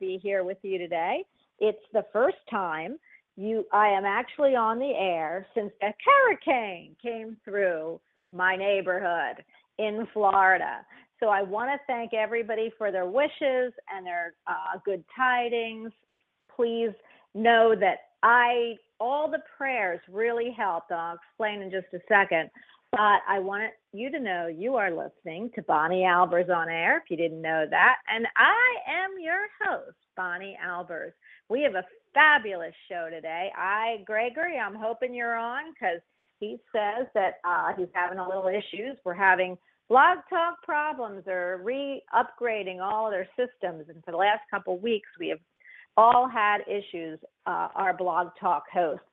Be here with you today. It's the first time you I am actually on the air since a hurricane came through my neighborhood in Florida. So I want to thank everybody for their wishes and their uh, good tidings. Please know that I all the prayers really helped. I'll explain in just a second. But I want you to know you are listening to Bonnie Albers on air, if you didn't know that. And I am your host, Bonnie Albers. We have a fabulous show today. I, Gregory, I'm hoping you're on because he says that uh, he's having a little issues. We're having blog talk problems or re upgrading all of their systems. And for the last couple of weeks, we have all had issues, uh, our blog talk hosts.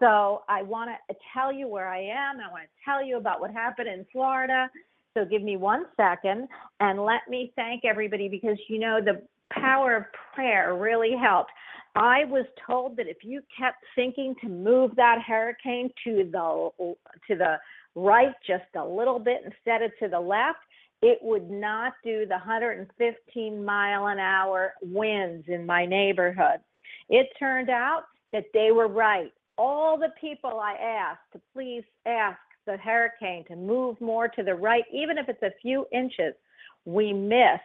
So I want to tell you where I am. I want to tell you about what happened in Florida. So give me one second and let me thank everybody because you know the power of prayer really helped. I was told that if you kept thinking to move that hurricane to the to the right just a little bit instead of to the left, it would not do the 115 mile an hour winds in my neighborhood. It turned out that they were right. All the people I asked to please ask the hurricane to move more to the right, even if it's a few inches, we missed.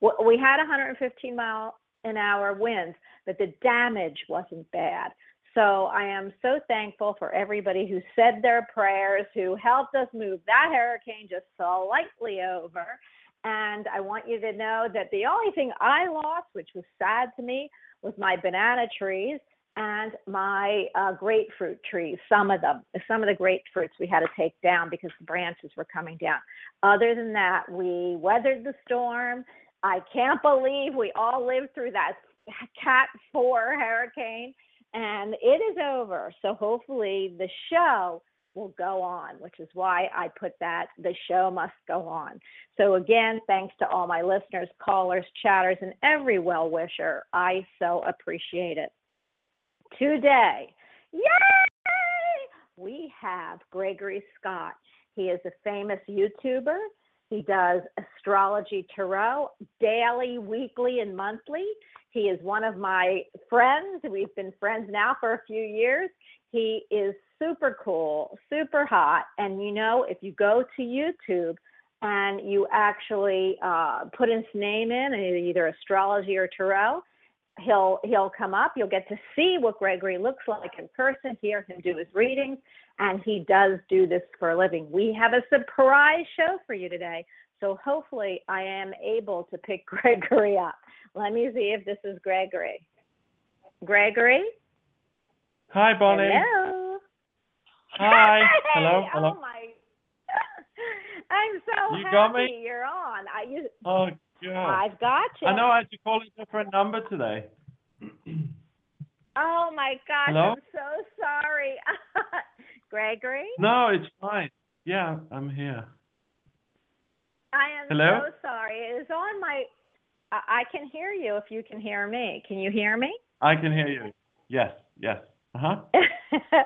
We had 115 mile an hour winds, but the damage wasn't bad. So I am so thankful for everybody who said their prayers, who helped us move that hurricane just slightly over. And I want you to know that the only thing I lost, which was sad to me, was my banana trees and my uh, grapefruit trees. Some of them, some of the grapefruits we had to take down because the branches were coming down. Other than that, we weathered the storm. I can't believe we all lived through that Cat 4 hurricane and it is over. So hopefully the show will go on, which is why I put that the show must go on. So again, thanks to all my listeners, callers, chatters, and every well wisher. I so appreciate it. Today, yay! We have Gregory Scott. He is a famous YouTuber. He does astrology tarot daily, weekly, and monthly. He is one of my friends. We've been friends now for a few years. He is super cool, super hot. And you know, if you go to YouTube and you actually uh, put his name in, either astrology or tarot, he'll he'll come up. You'll get to see what Gregory looks like in person, hear him do his readings, and he does do this for a living. We have a surprise show for you today. So hopefully I am able to pick Gregory up. Let me see if this is Gregory. Gregory? Hi, Bonnie. Hello. Hi. Hey, Hello. Oh hello. Oh my. I'm so You happy got me? you're on. I you, Oh, I've got you. I know I had to call a different number today. Oh my gosh, Hello? I'm so sorry. Gregory, no, it's fine. Yeah, I'm here. I am Hello? so sorry. It is on my I, I can hear you if you can hear me. Can you hear me? I can hear you. Yes, yes. Uh huh.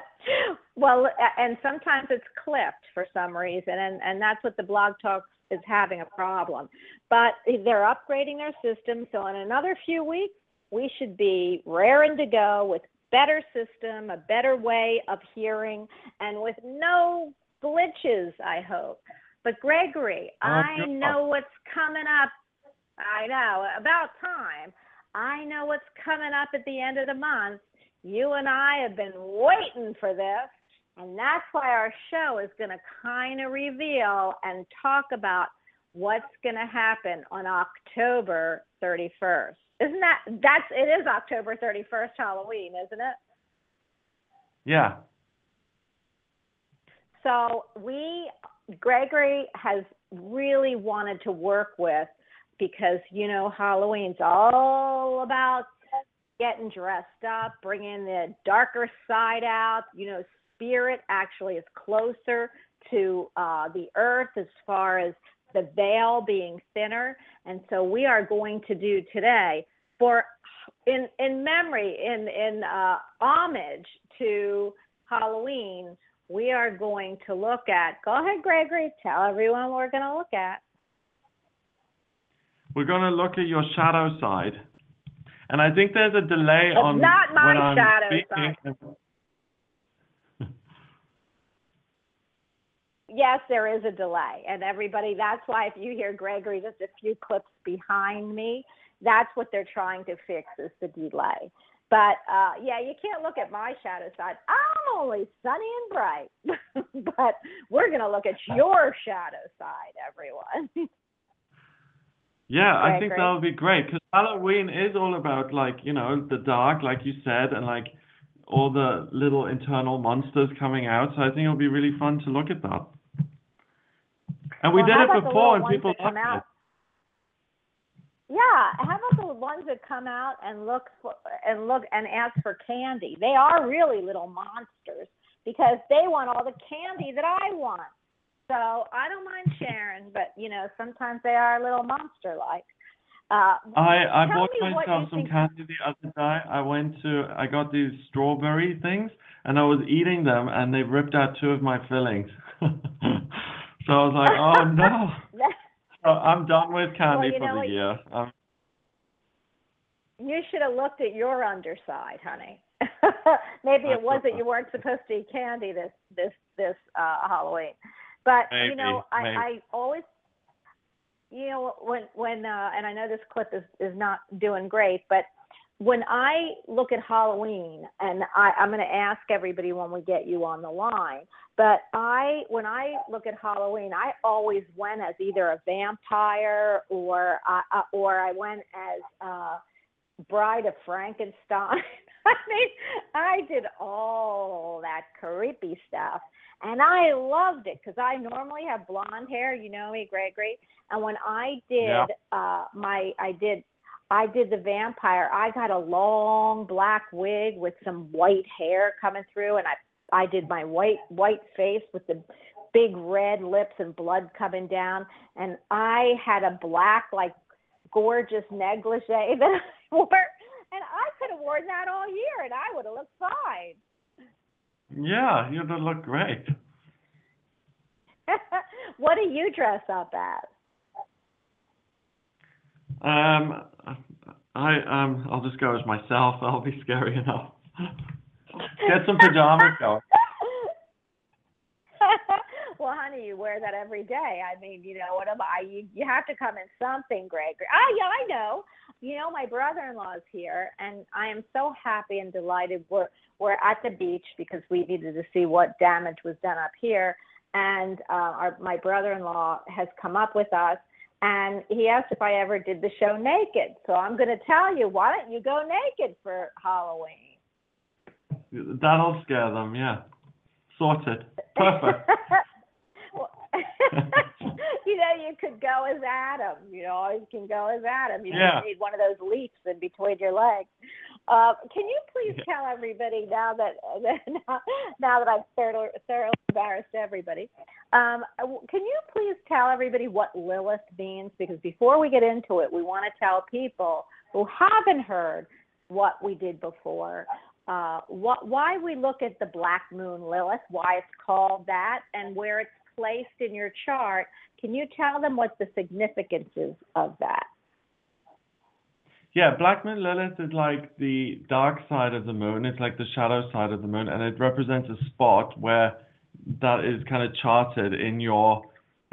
well, a- and sometimes it's clipped for some reason, and, and that's what the blog talk is having a problem. But they're upgrading their system, so in another few weeks, we should be raring to go with better system, a better way of hearing, and with no glitches, I hope. But Gregory, Oh, I know what's coming up. I know, about time. I know what's coming up at the end of the month. You and I have been waiting for this, and that's why our show is going to kind of reveal and talk about what's going to happen on October 31st. Isn't that that's it is October 31st Halloween, isn't it? Yeah. So we, Gregory has really wanted to work with because you know Halloween's all about getting dressed up, bringing the darker side out. You know, spirit actually is closer to uh, the earth as far as the veil being thinner, and so we are going to do today for in in memory in in uh, homage to Halloween we are going to look at. Go ahead, Gregory. Tell everyone what we're going to look at. We're going to look at your shadow side. And I think there's a delay It's on not my when I'm shadow speaking. Yes, there is a delay, and everybody. That's why if you hear Gregory just a few clips behind me, that's what they're trying to fix is the delay. But uh, yeah, you can't look at my shadow side. I'm only sunny and bright, but we're going to look at your shadow side, everyone. Yeah, I think that would be great because Halloween is all about like, you know, the dark, like you said, and like all the little internal monsters coming out. So I think it'll be really fun to look at that. And we Well, did it before and people come loved out? it. Yeah, how about the ones that come out and look for, and look and ask for candy? They are really little monsters because they want all the candy that I want. So I don't mind sharing, but you know, sometimes they are a little monster like. Uh, I I bought me what you myself some candy the other day. I went to I got these strawberry things and I was eating them and they ripped out two of my fillings. so I was like, oh no. So I'm done with candy know for the what? year. Um, you should have looked at your underside, honey. Maybe it was that you weren't supposed to eat candy this this this uh Halloween. But you know, I, I always you know when when uh and I know this clip is is not doing great, but when I look at Halloween, and I, I'm going to ask everybody when we get you on the line, but I, when I look at Halloween, I always went as either a vampire or, uh, uh, or I went as uh, Bride of Frankenstein. I mean, I did all that creepy stuff, and I loved it because I normally have blonde hair. You know me, Gregory. And when I did Yeah. uh, my, I did I did the vampire. I got a long black wig with some white hair coming through, and I I did my white white face with the big red lips and blood coming down, and I had a black like gorgeous negligee that I wore, and I could have worn that all year, and I would have looked fine. yeah, you'd look great. what do you dress up as? Um, I um, I'll just go as myself. I'll be scary enough. Get some pajamas going. well, honey, you wear that every day. I mean, you know, what am I? You, you have to come in something, Gregory. Ah, yeah, I know. You know, my brother-in-law is here, and I am so happy and delighted. We're we're at the beach because we needed to see what damage was done up here, and uh, our my brother-in-law has come up with us. And he asked if I ever did the show naked. So I'm going to tell you, why don't you go naked for Halloween? That'll scare them. Yeah, sorted. Perfect. You know, you could go as Adam. You know, you can go as Adam. You Yeah. just need one of those leaps in between your legs. Uh, can you please tell everybody now that now, now that I've thoroughly, thoroughly embarrassed everybody? Um, can you please tell everybody what Lilith means? Because before we get into it, we want to tell people who haven't heard what we did before uh, what, why we look at the black moon Lilith, why it's called that, and where it's placed in your chart. Can you tell them what the significance is of that? Yeah, Black Moon Lilith is like the dark side of the moon. It's like the shadow side of the moon, and it represents a spot where that is kind of charted in your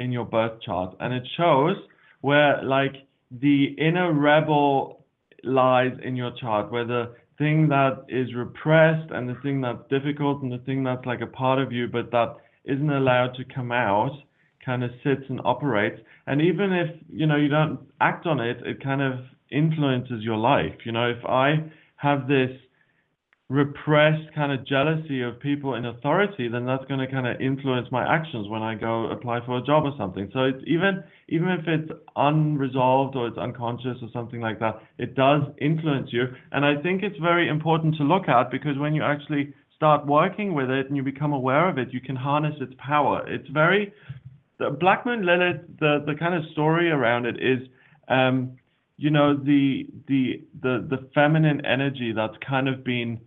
in your birth chart, and it shows where like the inner rebel lies in your chart, where the thing that is repressed and the thing that's difficult and the thing that's like a part of you, but that isn't allowed to come out, kind of sits and operates. And even if you know you don't act on it, it kind of influences your life. You know, if I have this repressed kind of jealousy of people in authority, then that's going to kind of influence my actions when I go apply for a job or something. So it's even even if it's unresolved or it's unconscious or something like that, it does influence you. And I think it's very important to look at because when you actually start working with it and you become aware of it, you can harness its power. It's very the Black Moon Lilith. The the kind of story around it is. Um, you know the the the the feminine energy that's kind of been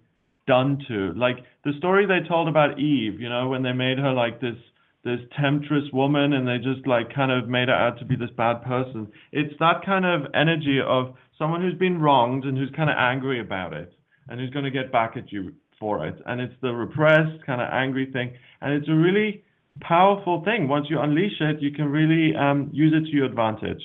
done to like the story they told about Eve you know when they made her like this this temptress woman and they just like kind of made her out to be this bad person. It's that kind of energy of someone who's been wronged and who's kind of angry about it and who's going to get back at you for it. And it's the repressed kind of angry thing. And it's a really powerful thing. Once you unleash it you can really um, use it to your advantage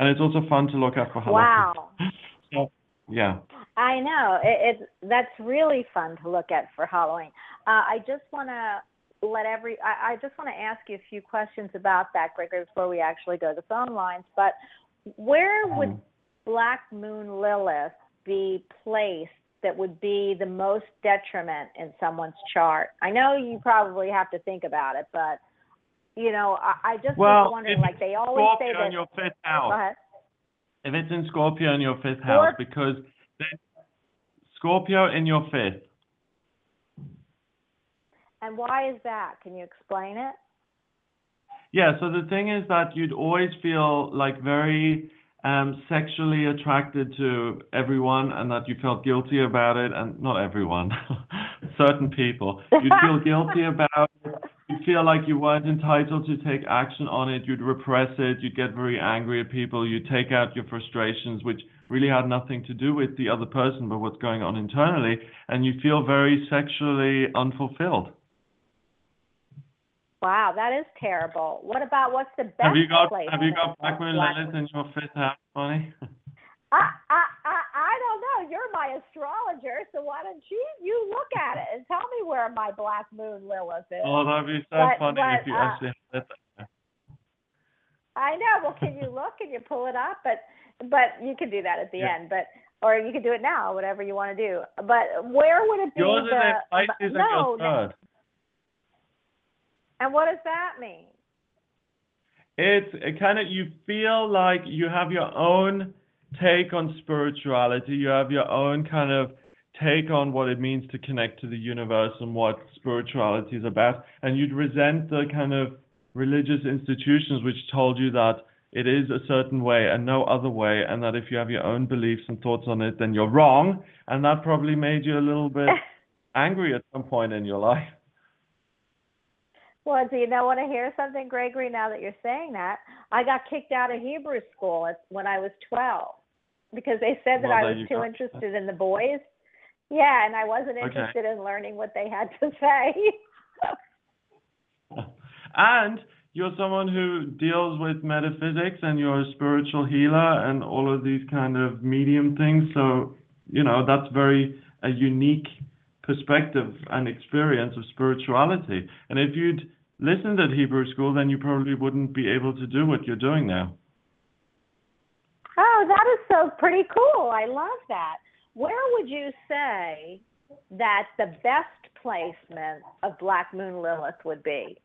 and it's also fun to look at for Halloween. Wow. So, yeah. I know it, it's that's really fun to look at for Halloween. Uh, I just want to let every I, I just want to ask you a few questions about that, Gregory, before we actually go to the phone lines. But where would Mhm. Black Moon Lilith be placed that would be the most detriment in someone's chart? I know you probably have to think about it, but you know, I, I just Well, was wondering, like they always say that. in your fifth Go house. ahead. If it's in Scorpio in your fifth house, because then Scorpio in your fifth. And why is that? Can you explain it? Yeah, so the thing is that you'd always feel like very um, sexually attracted to everyone and that you felt guilty about it, and not everyone, certain people. You'd feel guilty about it. You'd feel like you weren't entitled to take action on it. You'd repress it. You'd get very angry at people. You'd take out your frustrations, which really had nothing to do with the other person, but what's going on internally. And you feel very sexually unfulfilled. Wow, that is terrible. What about what's the best Have you got place? Have you got the- Black Moon Black- Lilith in your fifth house, Bonnie? I, I, Don't know. You're my astrologer, so why don't you you look at it and tell me where my black moon Lilith is? Oh, that'd be so But- funny but, if you uh, actually had that. I know. Well, can you look and you pull it up? But but you can do that at the Yeah. end. But or you can do it now, whatever you want to do. But where would it be? Yours is the, in no, no. And what does that mean? It's it kind of you feel like you have your own take on spirituality. You have your own kind of take on what it means to connect to the universe and what spirituality is about. And you'd resent the kind of religious institutions which told you that it is a certain way and no other way, and that if you have your own beliefs and thoughts on it, then you're wrong. And that probably made you a little bit angry at some point in your life. Well, do you know want to hear something, Gregory? Now that you're saying that, I got kicked out of Hebrew school when I was 12 because they said that Well, I was too go. interested in the boys. Yeah, and I wasn't Okay. interested in learning what they had to say. And you're someone who deals with metaphysics and you're a spiritual healer and all of these kind of medium things. So, you know, that's very a unique perspective and experience of spirituality. And if you'd listened at Hebrew school, then you probably wouldn't be able to do what you're doing now. Oh, that so pretty cool. I love that. Where would you say that the best placement of Black Moon Lilith would be?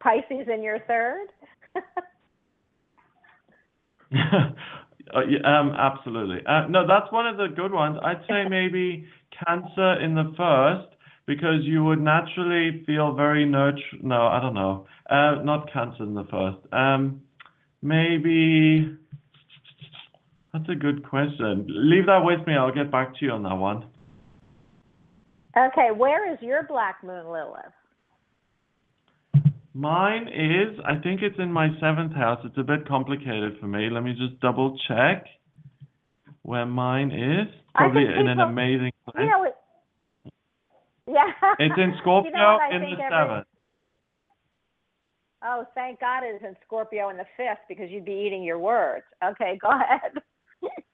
Pisces in your third? Uh, um, absolutely. Uh, no, that's one of the good ones. I'd say maybe Cancer in the first because you would naturally feel very nurture. No, I don't know. Uh, not Cancer in the first. Um, maybe that's a good question. Leave that with me. I'll get back to you on that one. okay, where is your Black Moon Lilith? Mine is, I think it's in my seventh house. It's a bit complicated for me. Let me just double check where mine is. Probably think in an amazing place. You know, it, yeah. It's in Scorpio you know in the seventh. Oh, thank God it's in Scorpio in the fifth because you'd be eating your words. Okay, go ahead.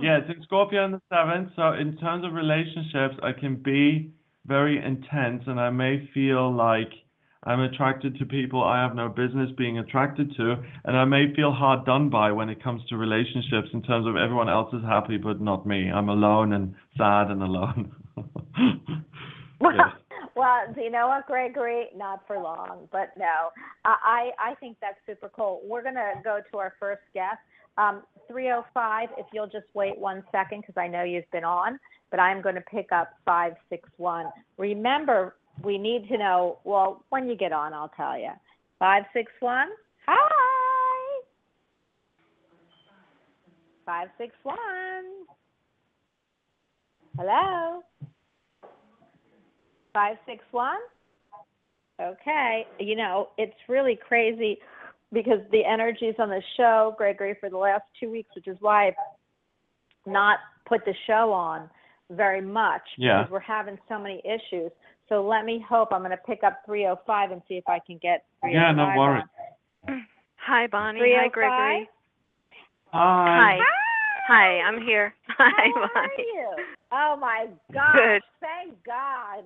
Yeah, it's in Scorpio in the seventh. So in terms of relationships, I can be very intense, and I may feel like I'm attracted to people I have no business being attracted to, and I may feel hard done by when it comes to relationships in terms of everyone else is happy but not me. I'm alone and sad and alone. Yes. well, do you know what, Gregory? Not for long, but no. I I I think that's super cool. We're gonna go to our first guest. Um, 305. If you'll just wait one second, because I know you've been on, but I'm going to pick up 561. Remember, we need to know. Well, when you get on, I'll tell you. 561. Hi. 561. Hello. 561? Okay. You know, it's really crazy because the energies on the show, Gregory, for the last two weeks, which is why I've not put the show on very much Yeah. because we're having so many issues. So let me hope I'm going to pick up 305 and see if I can get oh Yeah, no worries. on. Hi, Bonnie. Hi, oh Gregory. Hi. Hi. Hi, I'm here. Hi, How are Bonnie. you? Oh my God! Good. Thank God.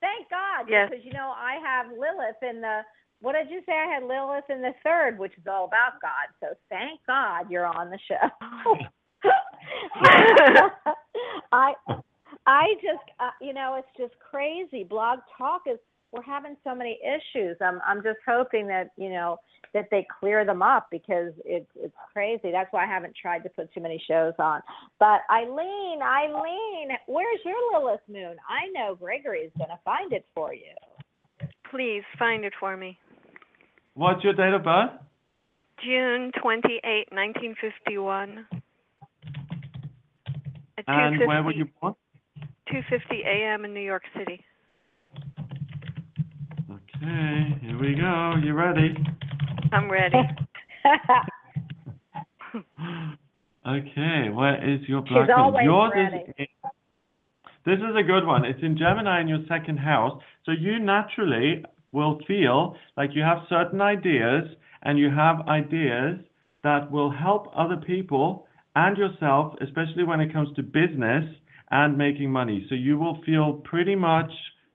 Thank God. Yes. Because you know I have Lilith in the. What did you say? I had Lilith in the third, which is all about God. So thank God you're on the show. I I just uh, you know it's just crazy. Blog Talk is we're having so many issues. I'm I'm just hoping that you know that they clear them up because it's it's crazy. That's why I haven't tried to put too many shows on. But Eileen, Eileen, where's your Lilith moon? I know Gregory's gonna find it for you. Please find it for me. What's your date of birth? June 28, 1951. At And where were you born? 2:50 a.m. in New York City. Okay, here we go. You ready? I'm ready. okay, where is your black moon? always Yours ready. is in, this is a good one. It's in Gemini in your second house. So you naturally will feel like you have certain ideas and you have ideas that will help other people and yourself, especially when it comes to business and making money. So you will feel pretty much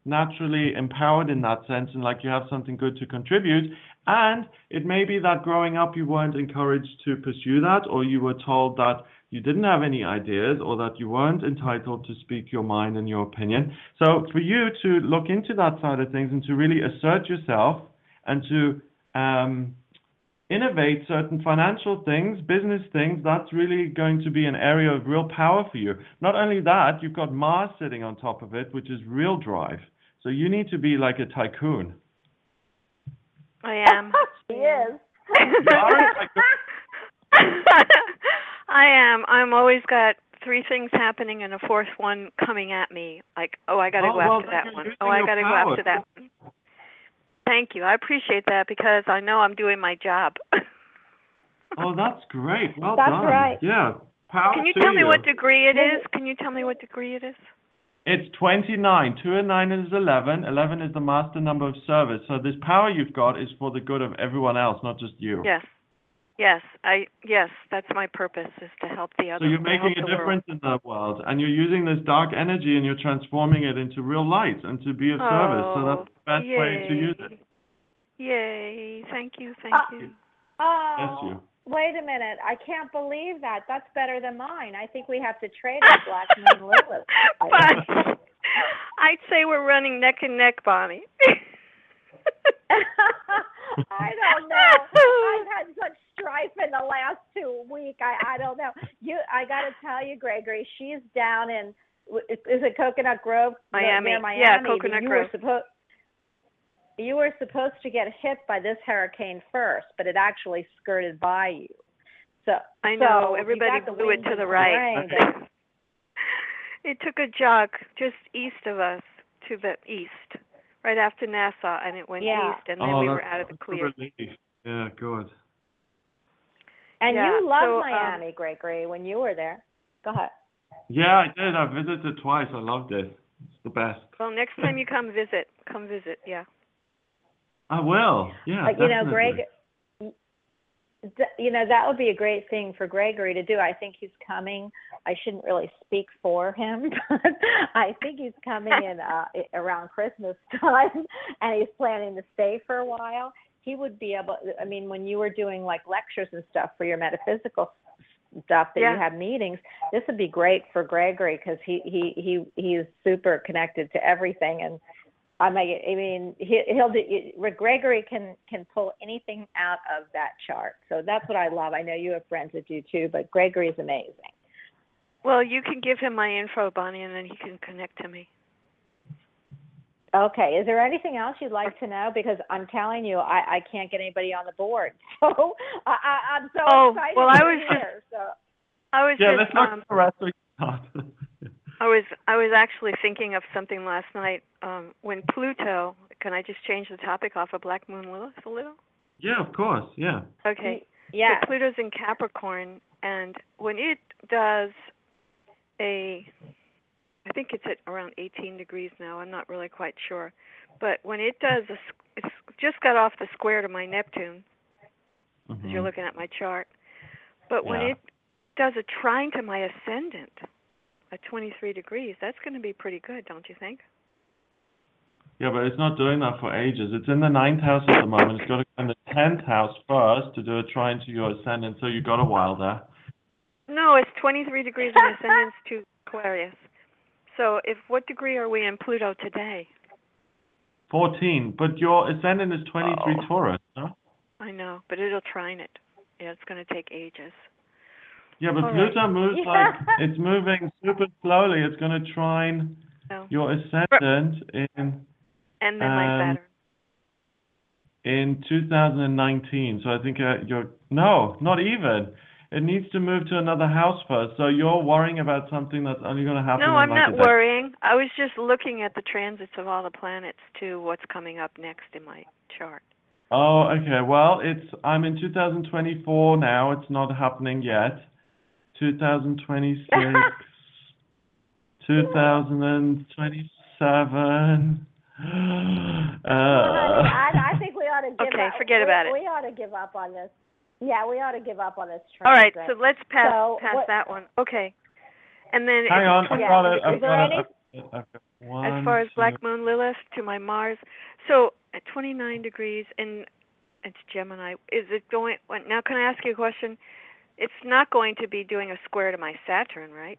naturally empowered in that sense and like you have something good to contribute. And it may be that growing up you weren't encouraged to pursue that, or you were told that you didn't have any ideas, or that you weren't entitled to speak your mind and your opinion. So for you to look into that side of things and to really assert yourself and to um, innovate certain financial things, business things, that's really going to be an area of real power for you. Not only that, you've got Mars sitting on top of it, which is real drive. So you need to be like a tycoon. I am. she is. You are a tycoon. I am. I'm always got three things happening and a fourth one coming at me. Like, oh, I got to Oh, go well, after that you're one. using Oh, I got to go after that one. Thank you. I appreciate that because I know I'm doing my job. Oh, that's great. Well That's done. right. Yeah. Power Can you to tell me what degree it is? Can you tell me what degree it is? It's 29. 2 and 9 is 11. 11 is the master number of service. So this power you've got is for the good of everyone else, not just you. Yes. Yes. I yes, that's my purpose is to help the other So you're making a the world. difference in the world, and you're using this dark energy and you're transforming it into real light and to be of service. So that's the best yay. way to use it. Yay. Thank you. Thank Uh, you. Oh, Bless you. wait a minute. I can't believe that. That's better than mine. I think we have to trade our Black Moon Lilith. Bonnie, I'd say we're running neck and neck, Bonnie. I don't know. I've had such strife in the last two week. I I don't know. You, I got to tell you, Gregory, she's down in is it Coconut Grove? No, Miami. Near Miami. Yeah, Coconut you Grove. Were supposed you were supposed to get hit by this hurricane first, but it actually skirted by you. So I know you everybody blew it to the the right. it took a jog just east of us to the east, right after Nassau, and it went Yeah. east, and then oh, we that's, were out of the that's clear. relief. Yeah, good. And Yeah, you loved so, um, Miami, Gregory, when you were there. Go ahead. Yeah, I did. I visited twice. I loved it. It's the best. Well, next time you come visit, come visit. Yeah. I will. Yeah, Uh, you know. Greg, th- you know, that would be a great thing for Gregory to do. I think he's coming. I shouldn't really speak for him, but I think he's coming in uh, around Christmas time, and he's planning to stay for a while. He would be able. I mean, when you were doing like lectures and stuff for your metaphysical stuff that Yeah. you have meetings, this would be great for Gregory because he he he he's super connected to everything and I mean, I mean, he, he'll do. Rick Gregory can can pull anything out of that chart. So that's what I love. I know you have friends that do too, but Gregory is amazing. Well, you can give him my info, Bonnie, and then he can connect to me. Okay, is there anything else you'd like to know? Because I'm telling you, I, I can't get anybody on the board. So I, I, I'm so Oh, excited well, I to was be just- here. So I was Yeah, just let's look um, at the rest of your I was I was actually thinking of something last night um, when Pluto. Can I just change the topic off of Black Moon Lilith a little? Yeah, of course. Yeah. Okay. yeah, So Pluto's in Capricorn, and when it does a, I think it's at around 18 degrees now. I'm not really quite sure, but when it does a, s- it's just got off the square to my Neptune. As you're looking at my chart, but when Yeah. it does a trine to my ascendant at 23 degrees, that's going to be pretty good, don't you think? Yeah, but it's not doing that for ages. It's in the ninth house at the moment. It's got to go in the tenth house first to do a trine to your ascendant. So you got a while there. No, it's 23 degrees in ascendance to Aquarius. So, if what degree are we in Pluto today? Fourteen, but your ascendant is twenty-three Oh. Taurus, no? I know, but it'll trine it. Yeah, it's going to take ages. Yeah, but All right. Pluto moves like it's moving super slowly. It's going to trine No. your ascendant in And then my Um, Saturn. in 2019. So I think uh, you're no, not even. It needs to move to another house first. So you're worrying about something that's only going to happen. No, I'm like not worrying. I was just looking at the transits of all the planets to what's coming up next in my chart. Oh, okay. Well, it's I'm in 2024 now. It's not happening yet. 2026, 2027. Uh, I, I think we ought to give Okay, up. forget we, about it. We ought to give up on this. Yeah, we ought to give up on this All right, so let's pass So, pass what- that one. Okay. And then hang on, I've got it. is I've there got any- it. I've, I've got one, as far as two- Black Moon Lilith to my Mars. So at 29 degrees and it's Gemini. Is it going? Now, can I ask you a question? It's not going to be doing a square to my Saturn, right?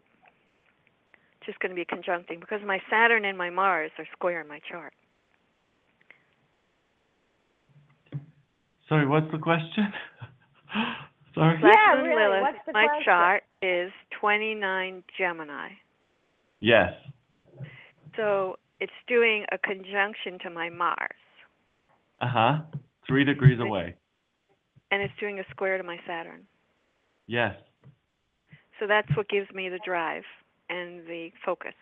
Just going to be conjuncting because my Saturn and my Mars are square in my chart. Sorry, what's the question? Sorry. Black Yeah, Moon really, Lilith, what's the my question? chart is 29 Gemini. Yes. So it's doing a conjunction to my Mars, Uh huh. Three degrees away. and it's doing a square to my Saturn. Yes. So that's what gives me the drive and the focus.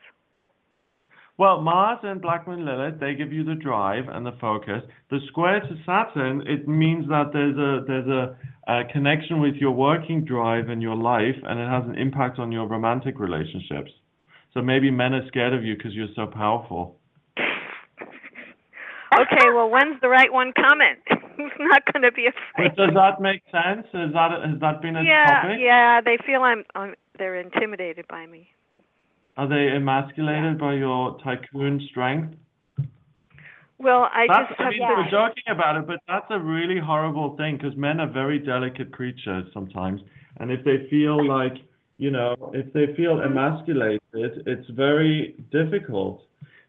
Well, Mars and Black Moon Lilith, they give you the drive and the focus. The square to Saturn, it means that there's a there's a, a connection with your working drive and your life, and it has an impact on your romantic relationships. So maybe men are scared of you because you're so powerful. Okay, well, when's the right one coming? Who's not going to be afraid? But does that make sense? Is that has that been a yeah, topic? yeah, they feel I'm, I'm they're intimidated by me. Are they emasculated by your tycoon strength? Well, I That's, just I have mean, yeah. we're joking about it, but that's a really horrible thing because men are very delicate creatures sometimes, and if they feel like, you know, if they feel emasculated, it's very difficult.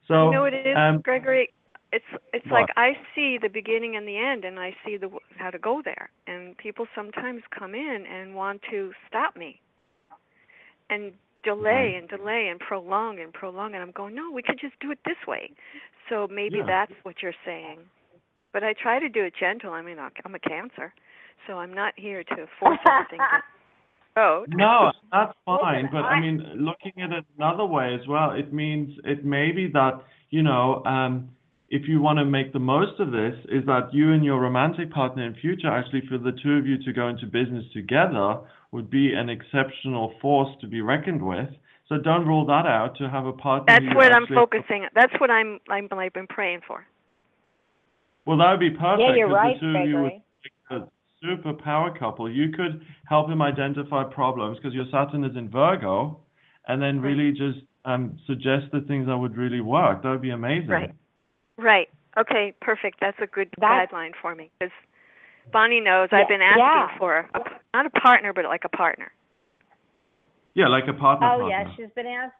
So, you know what it is, um, Gregory? It's it's like I see the beginning and the end, and I see the how to go there. And people sometimes come in and want to stop me, and delay and delay and prolong and prolong. And I'm going, no, we could just do it this way. So maybe Yeah. that's what you're saying. But I try to do it gentle. I mean, I'm a Cancer, so I'm not here to force anything Oh. No, that's fine. But I- I mean, looking at it another way as well, it means it may be that, you know, um, if you want to make the most of this, is that you and your romantic partner in future, actually, for the two of you to go into business together would be an exceptional force to be reckoned with. So don't rule that out to have a partner. That's what I'm actually- focusing. That's what I'm I'm I've been praying for. Well, that would be perfect. yeah, you're 'cause right, the two of you would Gregory. a super power couple. You could help him identify problems because your Saturn is in Virgo, and then really just um, suggest the things that would really work. That would be amazing. Right. Right. Okay. Perfect. That's a good That- guideline for me because Bonnie knows Yeah, I've been asking yeah. for a, not a partner, but like a partner. Yeah, like a partner. Oh partner. yeah, she's been asked.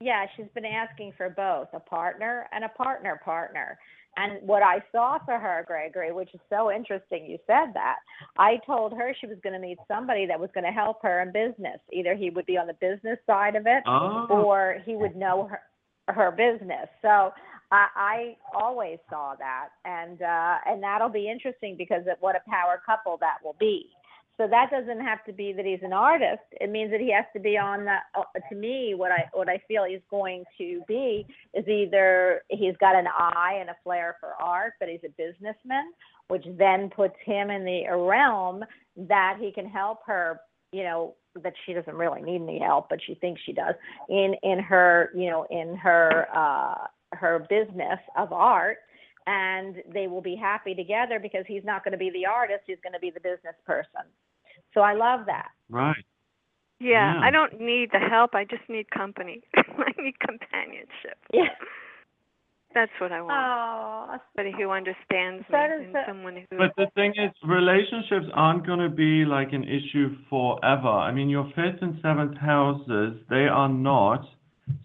Yeah, she's been asking for both a partner and a partner partner. And what I saw for her, Gregory, which is so interesting, you said that. I told her she was going to meet somebody that was going to help her in business. Either he would be on the business side of it, Oh, or he would know her her business. So I, I always saw that, and uh, and that'll be interesting because of what a power couple that will be. So that doesn't have to be that he's an artist. It means that he has to be on the. Uh, to me, what I what I feel he's going to be is either he's got an eye and a flair for art, but he's a businessman, which then puts him in the realm that he can help her. You know that she doesn't really need any help, but she thinks she does in in her you know in her uh, her business of art and they will be happy together because he's not going to be the artist he's going to be the business person so i love that right. Yeah, Yeah. I don't need the help. I just need company. I need companionship. yeah That's what I want. oh Somebody who understands me and the- someone who. But the thing is, relationships aren't going to be like an issue forever. I mean, your fifth and seventh houses, they are not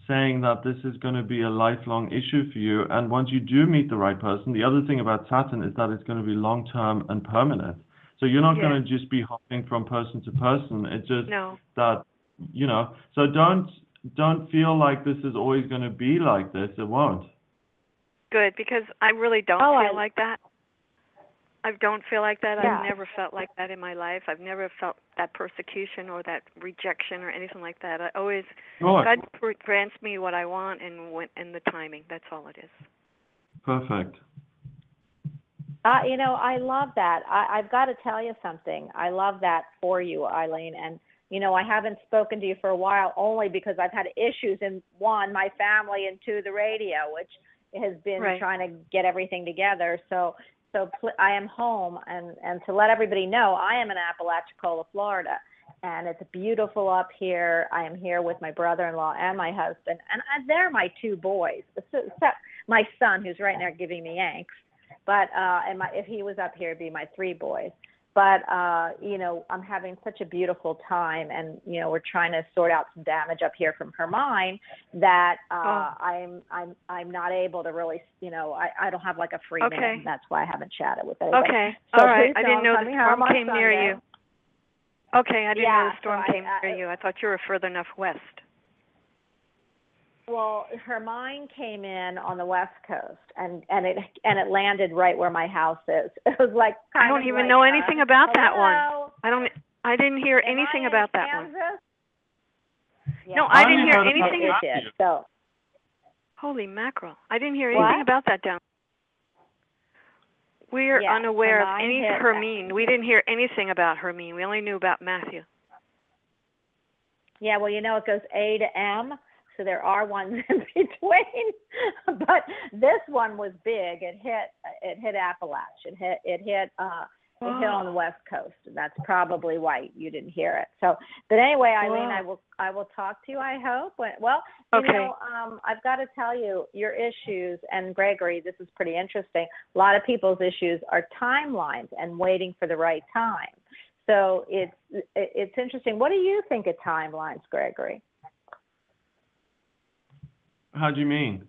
saying that this is going to be a lifelong issue for you. And once you do meet the right person, the other thing about Saturn is that it's going to be long term and permanent. So you're not Yeah. going to just be hopping from person to person. It's just no. that, you know, so don't don't feel like this is always going to be like this. It won't. Good because I really don't Oh, feel I- like that. I don't feel like that. Yeah. I've never felt like that in my life. I've never felt that persecution or that rejection or anything like that. I always Good. God grants me what I want and when and the timing. That's all it is. Perfect. Uh, you know, I love that. I, I've got to tell you something. I love that for you, Eileen. And you know, I haven't spoken to you for a while only because I've had issues in one, my family, and two, the radio, which has been Right. trying to get everything together. So, so pl- I am home, and and to let everybody know, I am in Apalachicola, Florida, and it's beautiful up here. I am here with my brother-in-law and my husband, and I, they're my two boys, except my son, who's right now giving me angst. But uh, and my if he was up here, it'd be my three boys but uh, you know, I'm having such a beautiful time, and you know, we're trying to sort out some damage up here from her Hermine that uh, Oh. I'm I'm I'm not able to really, you know, I I don't have like a free Okay. minute. That's why I haven't chatted with anybody. Okay. So All right. I didn't know the storm came near you. Okay, I didn't know the storm so I- came I- near you. I thought you were further enough west. Well, Hermine came in on the west coast, and and it and it landed right where my house is. It was like kind I don't of even like, know uh, anything about that one. I don't I didn't hear am anything I in about that one. Kansas? No, Yeah. I didn't hear heard about anything it that. did. So Holy mackerel. I didn't hear What? anything about that down. We're Yeah, unaware of Hermine any hit- Hermine. We didn't hear anything about Hermine. We only knew about Matthew. Yeah, well, you know, it goes A to M, so there are ones in between. but this one was big. It hit. It hit Appalachia. It hit. It hit. Uh, it hit on the west coast. and That's probably why you didn't hear it. So, but anyway, Eileen, Wow. I will. I will talk to you. I hope. Well, you Okay. know, um, I've got to tell you, your issues, and Gregory, this is pretty interesting. A lot of people's issues are timelines and waiting for the right time. So it's it's interesting. What do you think of timelines, Gregory? How do you mean?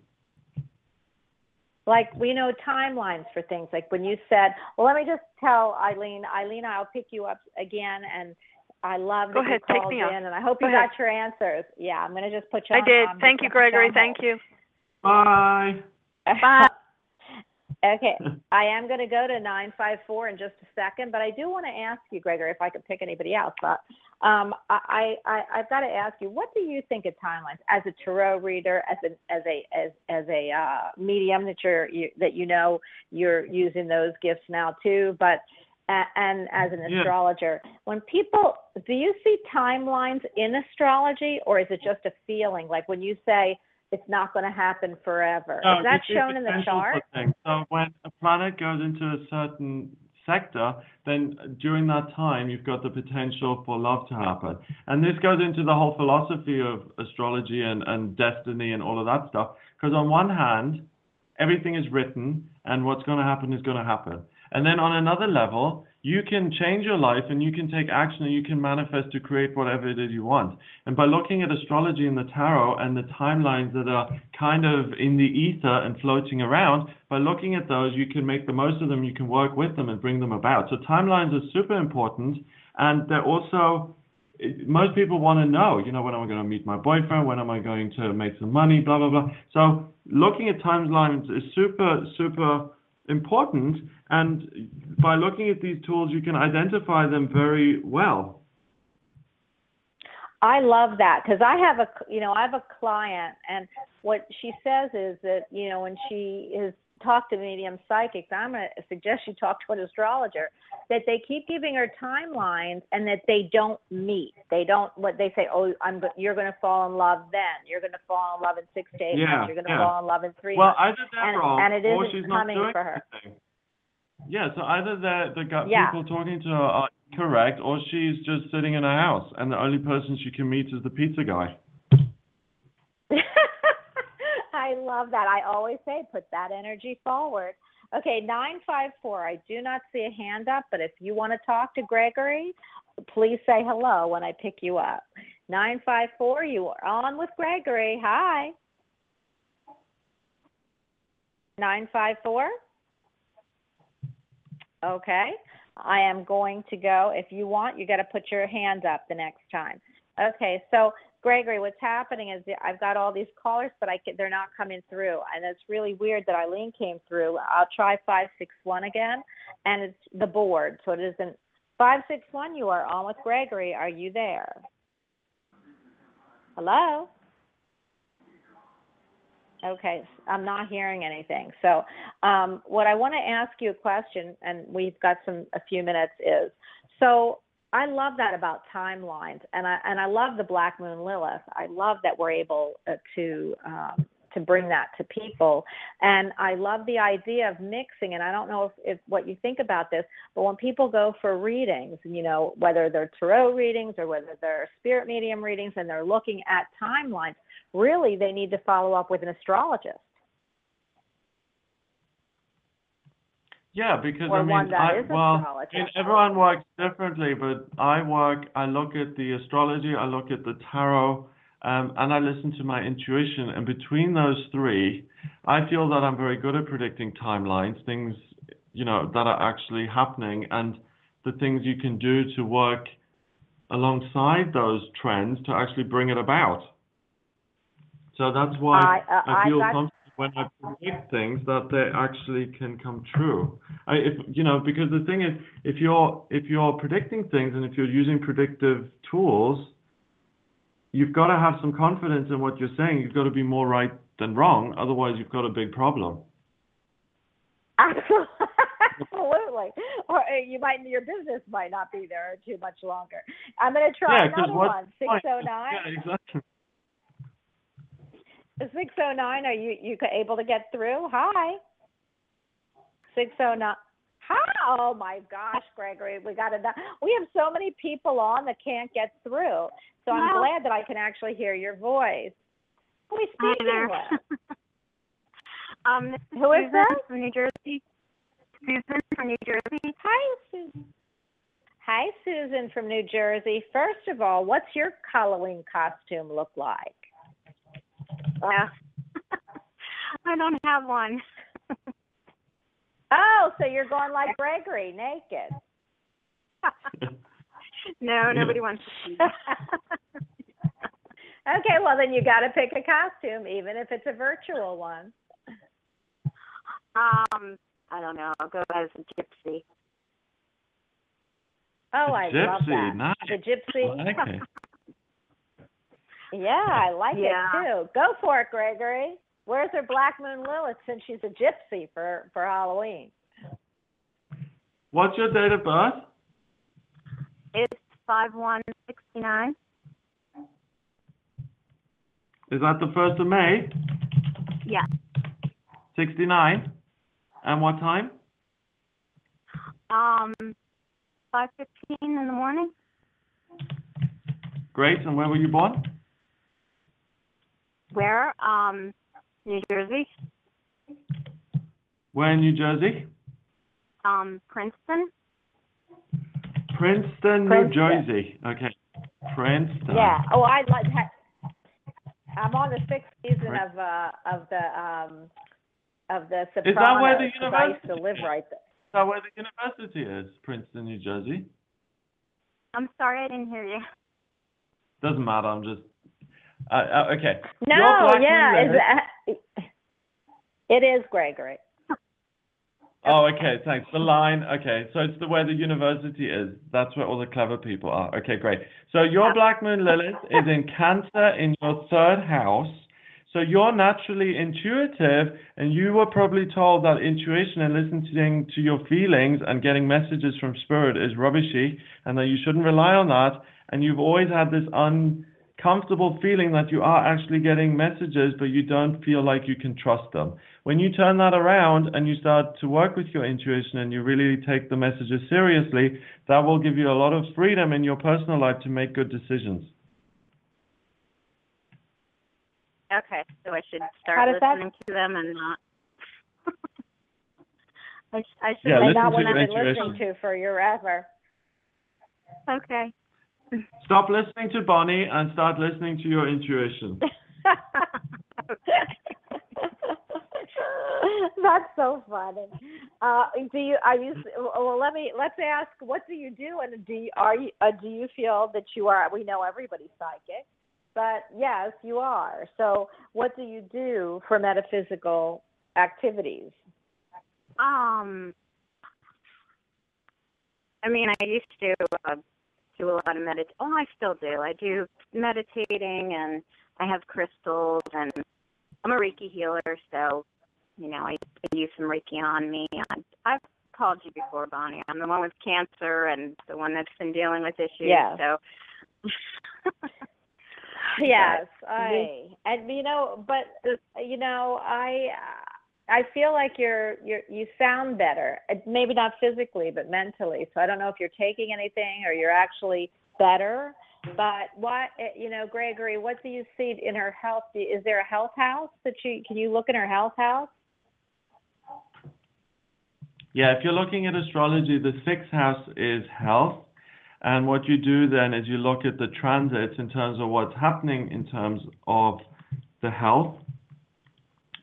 Like we know timelines for things. Like when you said, "Well, let me just tell Eileen, Eileen, I'll pick you up again," and I love Go that ahead, you take called me in, off. and I hope Go you ahead. got your answers. Yeah, I'm gonna just put you. I on- did. I'm Thank you, gonna Gregory. on Thank you. Bye. Bye. Okay, I am going to go to 954 in just a second, but I do want to ask you, Gregory, if I could pick anybody else. But um, I, I, I've got to ask you, what do you think of timelines as a tarot reader, as a, as a, as, as a uh, medium that you're, you, that you know you're using those gifts now too, but and as an Yeah. astrologer, when people, do you see timelines in astrology, or is it just a feeling? Like when you say it's not going to happen forever, No, is that shown in the chart? So when a planet goes into a certain sector, then during that time you've got the potential for love to happen. And this goes into the whole philosophy of astrology and, and destiny and all of that stuff. Because on one hand, everything is written and what's going to happen is going to happen. And then on another level, you can change your life and you can take action and you can manifest to create whatever it is you want. And by looking at astrology and the tarot and the timelines that are kind of in the ether and floating around, by looking at those, you can make the most of them, you can work with them and bring them about. So timelines are super important and they're also most people want to know, you know, when am I going to meet my boyfriend? When am I going to make some money? Blah, blah, blah. So looking at timelines is super, super important. And by looking at these tools, you can identify them very well. I love that because I have a you know I have a client and what she says is that you know when she is talked to medium psychics, I'm going to suggest you talk to an astrologer that they keep giving her timelines and that they don't meet. They don't what they say. Oh, I'm you're going to fall in love then. You're going to fall in love in six to eight Yeah, months. You're going to yeah. fall in love in three Well, months. either they're And- wrong and it or isn't she's not coming doing for her. anything. Yeah, so either the the gu- Yeah. people talking to her are correct, or she's just sitting in her house, and the only person she can meet is the pizza guy. I love that. I always say put that energy forward. Okay, 954. I do not see a hand up, but if you want to talk to Gregory, please say hello when I pick you up. 954, you are on with Gregory. Hi. 954. Okay. I am going to go. If you want, you got to put your hand up the next time. Okay, so Gregory, what's happening is I've got all these callers, but I can, they're not coming through, and it's really weird that Eileen came through. I'll try five six one again, and it's the board, so it isn't five six one. You are on with Gregory. Are you there? Hello. Okay, I'm not hearing anything. So, um, what I want to ask you a question, and we've got some a few minutes, is so I love that about timelines, and I and I love the Black Moon Lilith. I love that we're able uh, to um, to bring that to people, and I love the idea of mixing. And I don't know if, if what you think about this, but when people go for readings, you know, whether they're tarot readings or whether they're spirit medium readings, and they're looking at timelines really they need to follow up with an astrologist. Yeah, because or I mean, one that I, well. I mean, everyone works differently, but I work, I look at the astrology, I look at the tarot, um, and I listen to my intuition. And between those three, I feel that I'm very good at predicting timelines, things, you know, that are actually happening, and the things you can do to work alongside those trends to actually bring it about. So that's why I, uh, I I feel got comfortable when I predict things that they actually can come true. I, if you know, because the thing is, if you're if you're predicting things and if you're using predictive tools, you've got to have some confidence in what you're saying. You've got to be more right than wrong. Otherwise, you've got a big problem. Absolutely. Or uh, you might your business might not be there too much longer. I'm going to try Yeah, another one. Six oh nine. Yeah, exactly. Six oh nine. Are you you able to get through? Hi. Six oh nine. Hi. Oh my gosh, Gregory, we got to. We have so many people on that can't get through. So I'm Hello. glad that I can actually hear your voice. Who are we speaking there. with? um, this Who is Susan that? from New Jersey. Susan from New Jersey. Hi, Susan. Hi, Susan from New Jersey. First of all, what's your Halloween costume look like? Yeah. I don't have one. Oh, so you're going like Gregory, naked. no, nobody wants to see. okay, well then you got to pick a costume, even if it's a virtual one. Um, I don't know. I'll go as a gypsy. Oh, I love Gypsy, that. nice. The gypsy. Okay. Yeah, I like Yeah. it too. Go for it, Gregory. Where's her Black Moon Lilith since she's a gypsy for for Halloween? What's your date of birth? It's five one sixty nine. Is that the first of May? Yeah. Sixty-nine. And what time? Um, five fifteen in the morning. Great. And where were you born? Where? Um, New Jersey. Where in New Jersey? Um, Princeton. Princeton, New Princeton. Jersey. Okay. Princeton. Yeah. Oh, I like. ha- I'm on the sixth season of uh of the um of the Sopranos. Is that where the 'cause I used to university live is? right there. Is that where the university is? Princeton, New Jersey. I'm sorry, I didn't hear you. Doesn't matter. I'm just. Uh, uh, okay. No, yeah, that, it is Gregory. Oh, okay. Thanks. The line. Okay. So it's the way the university is. That's where all the clever people are. Okay, great. So your. Black Moon Lilith is in Cancer in your third house. So you're naturally intuitive, and you were probably told that intuition and listening to your feelings and getting messages from spirit is rubbishy, and that you shouldn't rely on that. And you've always had this uncomfortable feeling that you are actually getting messages, but you don't feel like you can trust them. When you turn that around and you start to work with your intuition and you really take the messages seriously, that will give you a lot of freedom in your personal life to make good decisions. Okay, so I should start does that- listening to them and not. I, sh- I should. Yeah, and listen not to what your I've been intuition. listening to for forever. Okay. Stop listening to Bonnie and start listening to your intuition. That's so funny. Uh, do you are you? Well, let me let's ask. What do you do? And do you, are you? Uh, do you feel that you are? We know everybody's psychic. but yes, you are. So, what do you do for metaphysical activities? Um, I mean, I used to uh, do a lot of medit. Oh, I still do. I do meditating, and I have crystals, and I'm a Reiki healer, so you know, I can use some Reiki on me. I, I've called you before, Bonnie. I'm the one with cancer and the one that's been dealing with issues. Yeah. So. yes, mm-hmm. I and you know, but you know, I I feel like you're you're you sound better. Uh, Maybe not physically, but mentally. So I don't know if you're taking anything or you're actually better. But what uh, you know, Gregory, what do you see in her health? Is there a health house that you can you look in her health house? Yeah, if you're looking at astrology, the sixth house is health. And what you do then is you look at the transits in terms of what's happening in terms of the health.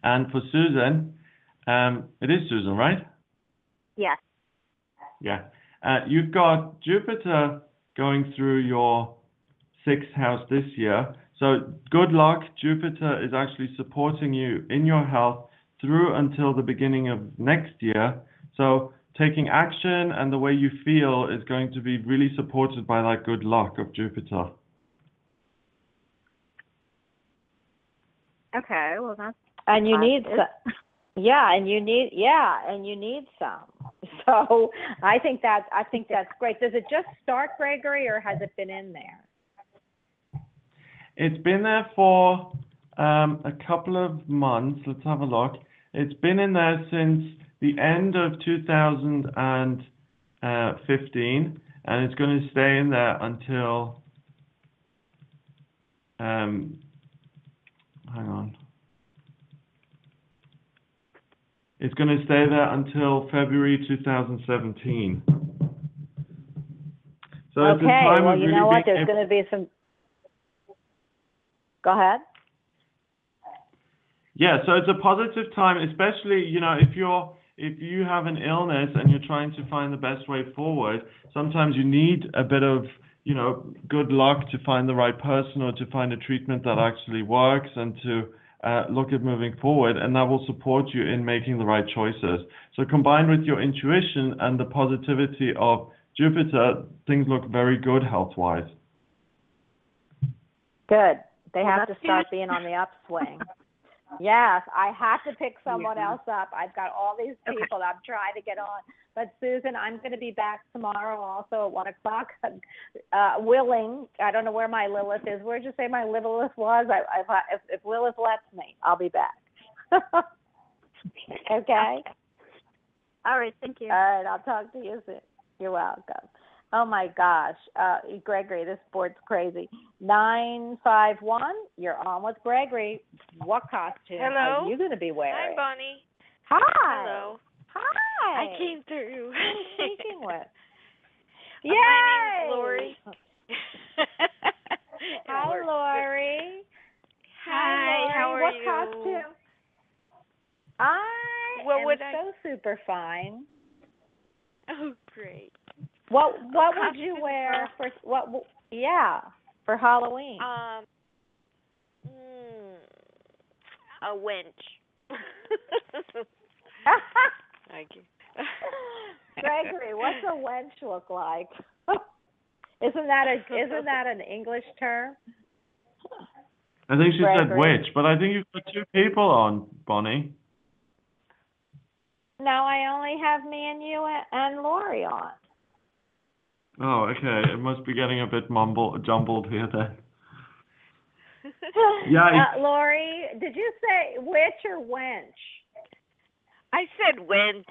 And for Susan, um, it is Susan, right? Yes. Yeah. Uh, you've got Jupiter going through your sixth house this year. So good luck. Jupiter is actually supporting you in your health through until the beginning of next year. So taking action and the way you feel is going to be really supported by that good luck of Jupiter. Okay. Well, that's And you need positive. some, yeah, and you need yeah, and you need some. So I think that I think that's great. Does it just start, Gregory, or has it been in there? It's been there for um, a couple of months. Let's have a look. It's been in there since the end of 2015, and it's going to stay in there until. Um, hang on. It's going to stay there until February 2017. So it's a okay, time well, of you really know what? There's going to be some. Go ahead. Yeah, so it's a positive time, especially you know if you're if you have an illness and you're trying to find the best way forward. Sometimes you need a bit of you know good luck to find the right person or to find a treatment that actually works and to Uh, look at moving forward, and that will support you in making the right choices. So combined with your intuition and the positivity of Jupiter, things look very good health-wise. Good. They Well, have to that's start good. being on the upswing. yes, I have to pick someone Yeah. else up. I've got all these people that I'm trying to get on. But Susan, I'm going to be back tomorrow also at one o'clock. Uh, willing. I don't know where my Lilith is. Where'd you say my Lilith was? I, I, if, if Lilith lets me, I'll be back. okay. all right. Thank you. All right, I'll talk to you soon. You're welcome. Oh my gosh, uh, Gregory, this board's crazy. Nine five one. You're on with Gregory. What costume are Hello? you going to be wearing? Hi? Bonnie. Hi. Hello. Hi. I came through. Who am I speaking with? Yay! my name's Lori. Hi, Lori. Hi, how Lori. are what you? costume? I What am would I- so super fine. Oh, great. What What would you costume wear for what? Yeah, for Halloween. Um, mm, a wench. Thank you. Gregory, what's a wench look like? isn't that a isn't that an English term? I think she said witch, but I think you've got two people on, Bonnie. No, I only have me and you and, and Lori on. Oh, okay. It must be getting a bit mumble jumbled here then. Yeah, Uh, Lori, did you say witch or wench? I said wench.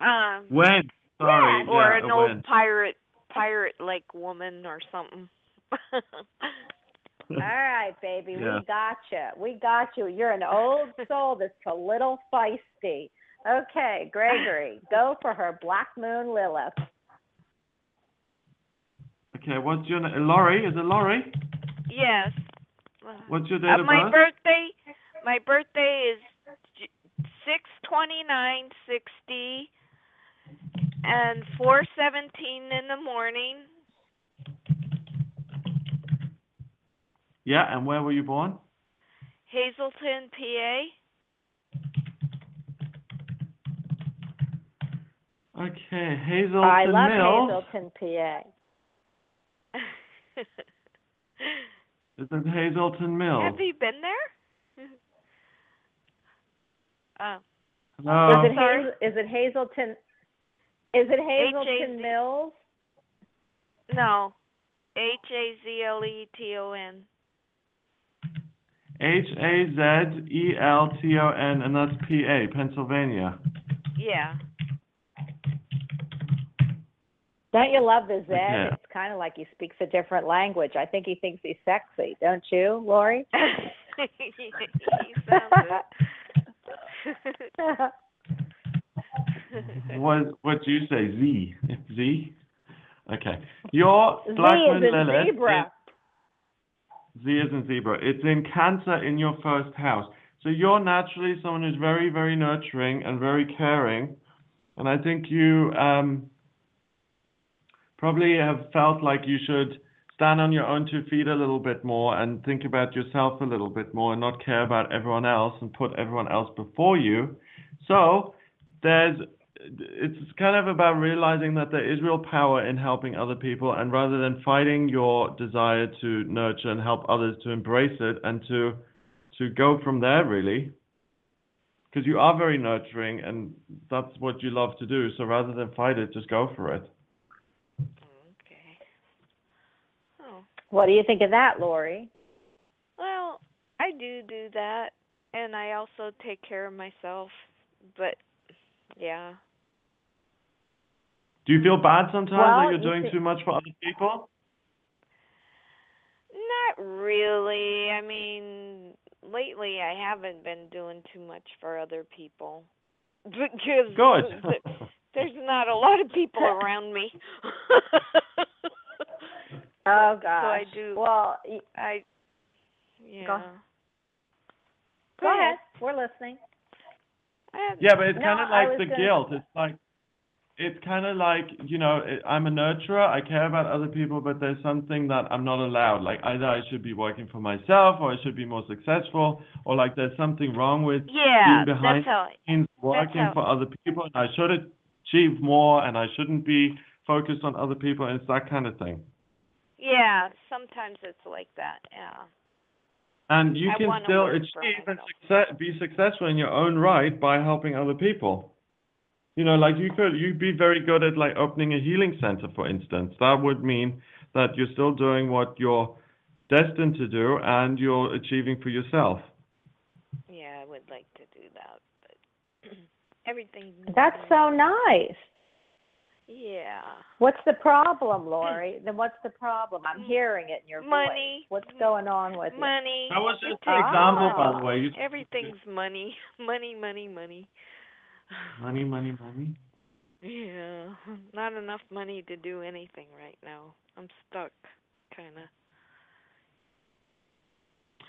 Um, When? Sorry. Yeah, or yeah, an old when. pirate, pirate-like woman or something. All right, baby, Yeah. we got you. We got you. You're an old soul that's a little feisty. Okay, Gregory, go for her Black Moon Lilith. Okay, what's your name? Laurie? Is it Laurie? yes. What's your date Uh, of my birth? birthday, my birthday is six twenty nine sixty, and four seventeen in the morning. Yeah, and where were you born? Hazleton, PA. Okay, Hazelton I love Mills. Hazleton, PA. Is it Hazelton Mills? Have you been there? oh, Hello. Is it Sorry? Hazel, is it Hazelton? Is it Hazelton H-A-Z- Mills? no. H A Z L E T O N. H A Z E L T O N, and that's P A, Pennsylvania. Yeah. Don't you love the Z? Okay. It's kind of like he speaks a different language. I think he thinks he's sexy, don't you, Lori? he sounds it. What what do you say? Z. Z. Okay. Your Z Blackman is in Lilith zebra. is- Z is in zebra. It's in Cancer in your first house. So you're naturally someone who's very, very nurturing and very caring. And I think you um, probably have felt like you should stand on your own two feet a little bit more and think about yourself a little bit more and not care about everyone else and put everyone else before you. So there's it's kind of about realizing that there is real power in helping other people and rather than fighting your desire to nurture and help others to embrace it and to to go from there really. Because you are very nurturing and that's what you love to do. So rather than fight it just go for it okay. Oh. What do you think of that, Lori? Well, I do do that, and I also take care of myself. But yeah, do you feel bad sometimes Well, that you're doing see- too much for other people not really. I mean, lately I haven't been doing too much for other people because good there's not a lot of people around me. Oh gosh. So I do. Well, y- I yeah. Go- go ahead. We're listening. Yeah, but it's No, kind of I like the gonna- guilt. It's like it's kind of like you know I'm a nurturer. I care about other people, but there's something that I'm not allowed. Like either I should be working for myself, or I should be more successful, or like there's something wrong with yeah, being behind that's how. I, means working how- for other people, and I should achieve more, and I shouldn't be focused on other people. And it's that kind of thing. Yeah, sometimes it's like that. Yeah. And you I can wanna still work for achieve and myself. success, be successful in your own right by helping other people. You know, like you could, you'd be very good at like opening a healing center, for instance. That would mean that you're still doing what you're destined to do and you're achieving for yourself. Yeah, I would like to do that, but everything. That's so nice. Yeah. What's the problem, Lori? Then what's the problem? I'm mm. hearing it in your voice. Money. What's going on with you? Money. That was It just an takes- example, by the way. You, Everything's money. Money, money, money. money, money, money. Yeah. Not enough money to do anything right now. I'm stuck, kind of.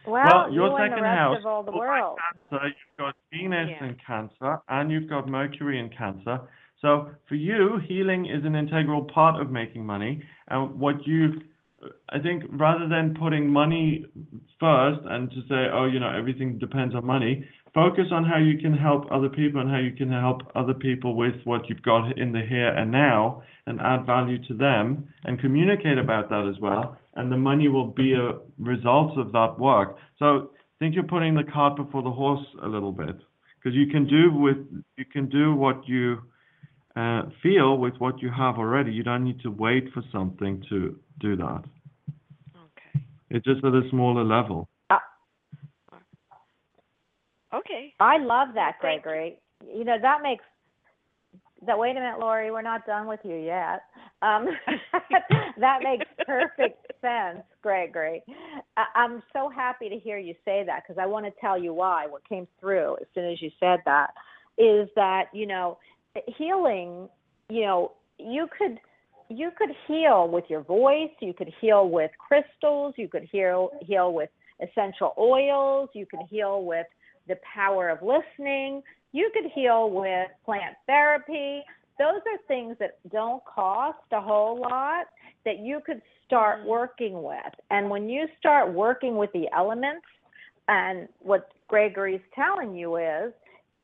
Well, Well, your you and the second house, of all the world. So you've got Venus Yeah. in Cancer and you've got Mercury in Cancer. So for you, healing is an integral part of making money. And what you, I think, rather than putting money first and to say, oh, you know, everything depends on money, focus on how you can help other people and how you can help other people with what you've got in the here and now and add value to them and communicate about that as well. And the money will be a result of that work. So I think you're putting the cart before the horse a little bit because you can do with you can do what you feel with what you have already. You don't need to wait for something to do that. Okay. It's just at a smaller level. Okay. I love that, Thank you. Gregory. You know, that makes that wait a minute, Lori, we're not done with you yet. Um, that makes perfect sense, Gregory. I, I'm so happy to hear you say that because I want to tell you why. What came through as soon as you said that is that you know healing. You know, you could you could heal with your voice. You could heal with crystals. You could heal heal with essential oils. You could heal with the power of listening. You could heal with plant therapy. Those are things that don't cost a whole lot that you could start Mhm. working with. And when you start working with the elements, and what Gregory's telling you is,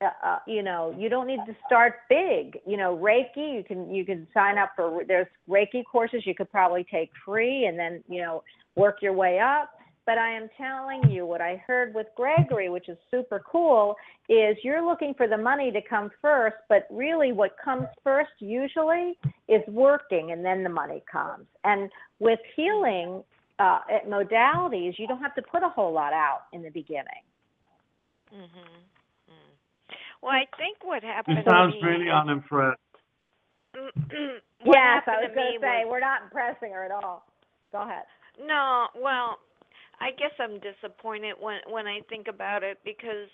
uh, uh, you know, you don't need to start big. You know, Reiki, you can you can sign up for. There's Reiki courses you could probably take free, and then you know work your way up. But I am telling you what I heard with Gregory, which is super cool, is you're looking for the money to come first, but really what comes first usually is working and then the money comes. And with healing uh, at modalities, you don't have to put a whole lot out in the beginning. Mhm. Well, I think what happened. She to sounds me really was- unimpressed. yes, I happened was going to say, was- we're not impressing her at all. Go ahead. No, well, I guess I'm disappointed when when I think about it because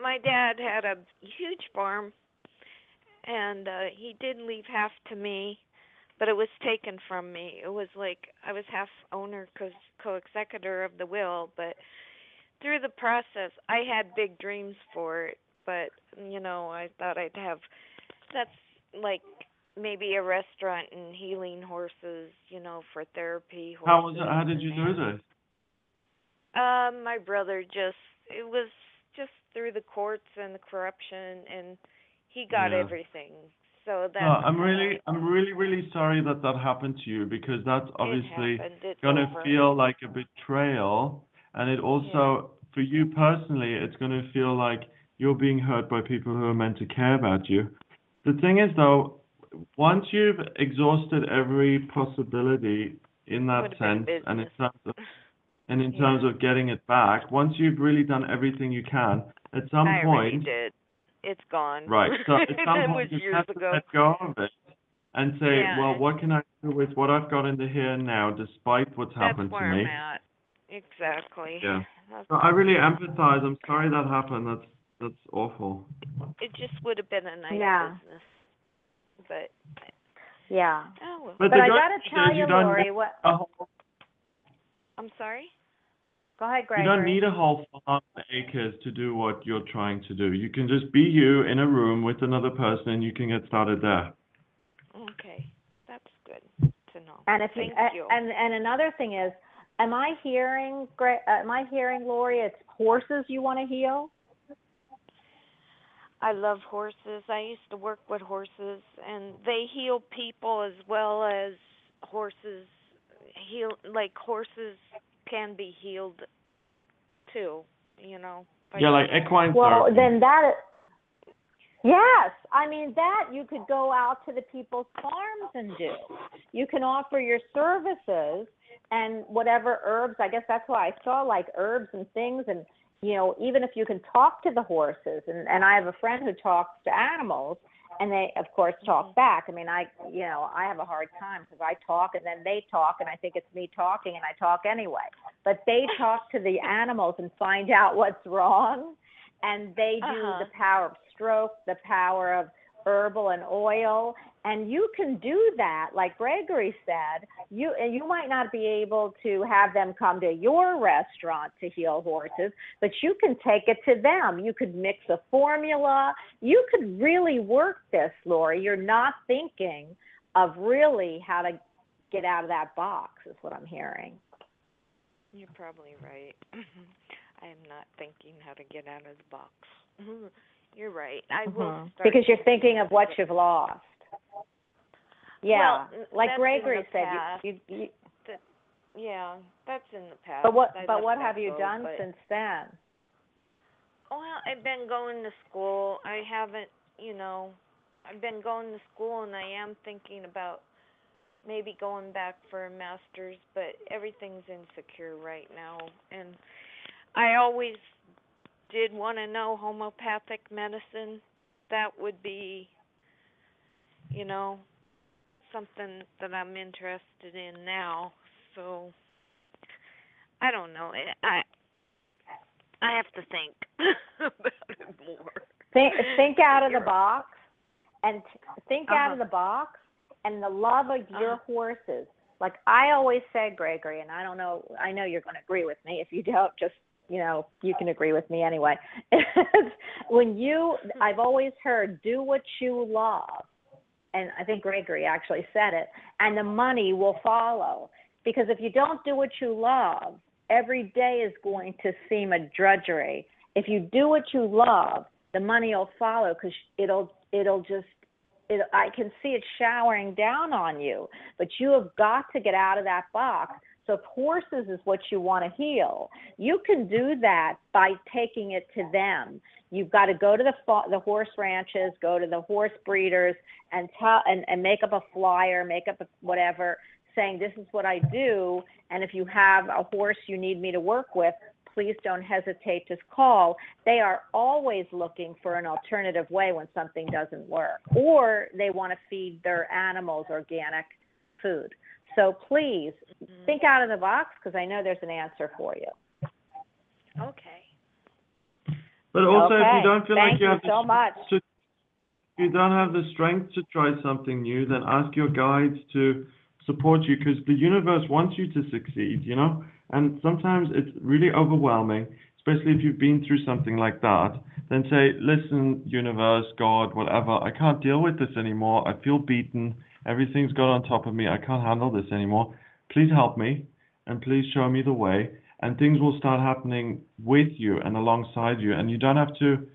my dad had a huge farm and uh he did leave half to me, but it was taken from me. It was like I was half owner cause co-executor of the will, but through the process I had big dreams for it, but you know, I thought I'd have that's like maybe a restaurant and healing horses, you know, for therapy. How was it? How did you do this? um, my brother just it was just through the courts and the corruption and he got Yeah. everything. So that No, I'm really, I'm really, really sorry that that happened to you because that's obviously it happened. It's gonna over. feel like a betrayal, and it also, for you personally, it's gonna feel like you're being hurt by people who are meant to care about you. The thing is, though, once you've exhausted every possibility in that sense, and in terms of, and in Yeah. terms of getting it back, once you've really done everything you can, at some I point, did. It's gone. Right. So at some point you have to let go of it and say, Yeah, well, what can I do with what I've got in the here now, despite what's That's happened to me? I'm at. Exactly. Yeah. That's- So I really empathize. I'm sorry that happened. That's that's awful. It just would have been a nice Yeah. business. But Yeah. oh well. But But the I good got to news is tell you you, don't Lori, need what. a whole, I'm sorry? Go ahead, Greg. you Gregory. don't need a whole farm of acres to do what you're trying to do. You can just be you in a room with another person, and you can get started there. Okay. That's good to know. And if you, Thank a- you. and and another thing is, am I hearing Gre- uh, am I hearing Lori? It's horses you want to heal. I love horses. I used to work with horses and they heal people as well as horses heal like horses can be healed too, you know. Yeah, like people. equine Well, therapy. then that. Yes, I mean that you could go out to the people's farms and do. You can offer your services and whatever herbs. I guess that's why I saw like herbs and things, and you know even if you can talk to the horses, and and I have a friend who talks to animals, and they of course talk back. I mean I you know I have a hard time because I talk and then they talk, and I think it's me talking, and I talk anyway. But they talk to the animals and find out what's wrong and they do Uh-huh. the power of stroke, the power of herbal and oil, and you can do that. Like Gregory said, you and you might not be able to have them come to your restaurant to heal horses, but you can take it to them. You could mix a formula. You could really work this, Lori. You're not thinking of really how to get out of that box, is what I'm hearing. You're probably right. I am not thinking how to get out of the box. You're right. I will Mhm. start because you're thinking of what you've lost. Yeah, Well, like that's in Gregory said, past. you, you, you, Yeah, that's in the past. but what I but let what that have you go, done but- since then? Well, I've been going to school. I haven't, you know, I've been going to school and I am thinking about maybe going back for a master's, but everything's insecure right now. And I always did want to know homeopathic medicine. That would be, you know, something that I'm interested in now. So I don't know. I I have to think about it more. Think think out of the box, and t- think out Uh-huh. of the box, and the love of your Uh-huh. horses. Like I always say, Gregory, and I don't know. I know you're going to agree with me. If you don't, just you know, you can agree with me anyway. when you, I've always heard, do what you love, and I think Gregory actually said it, and the money will follow. Because if you don't do what you love, every day is going to seem a drudgery. If you do what you love, the money will follow because it'll it'll just it, I can see it showering down on you. But you have got to get out of that box. So if horses is what you want to heal, you can do that by taking it to them. You've got to go to the the horse ranches, go to the horse breeders, and tell and, and make up a flyer, make up a whatever, saying this is what I do, and if you have a horse you need me to work with, please don't hesitate to call. They are always looking for an alternative way when something doesn't work, or they want to feed their animals organic food. So please Mhm. think out of the box because I know there's an answer for you. Okay. But also, if you don't feel Thank like you you have the so much. to, if you don't have the strength to try something new, then ask your guides to support you because the universe wants you to succeed, you know? And sometimes it's really overwhelming, especially if you've been through something like that. Then say, listen, universe, God, whatever, I can't deal with this anymore. I feel beaten. Everything's got on top of me. I can't handle this anymore. Please help me and please show me the way. And things will start happening with you and alongside you. And you don't have to.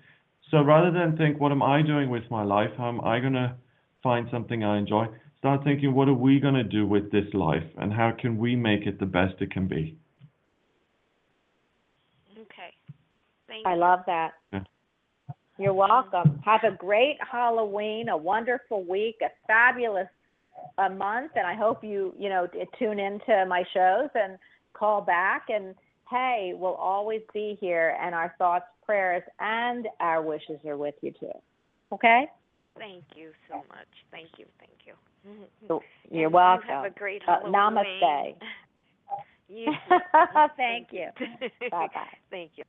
So rather than think, what am I doing with my life? How am I going to find something I enjoy? Start thinking, what are we going to do with this life? And how can we make it the best it can be? Okay. Thank I you. love that. Yeah. You're welcome. Have a great Halloween, a wonderful week, a fabulous a month, and I hope you you know tune into my shows and call back. And hey, we'll always be here, and our thoughts, prayers, and our wishes are with you too. Okay? Thank you so much. Thank you. Thank you. So, You're welcome. You have a great Uh, namaste. You Thank you. Bye bye. Thank you.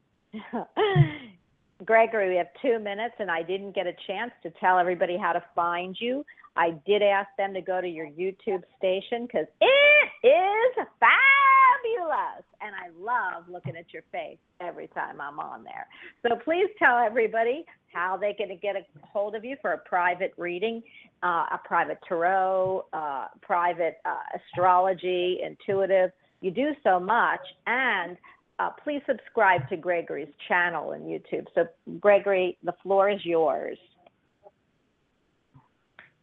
Gregory, we have two minutes, and I didn't get a chance to tell everybody how to find you. I did ask them to go to your YouTube station because it is fabulous, and I love looking at your face every time I'm on there. So please tell everybody how they can get a hold of you for a private reading, uh, a private tarot, uh, private uh, astrology, intuitive. You do so much, and uh, please subscribe to Gregory's channel on YouTube. So, Gregory, the floor is yours.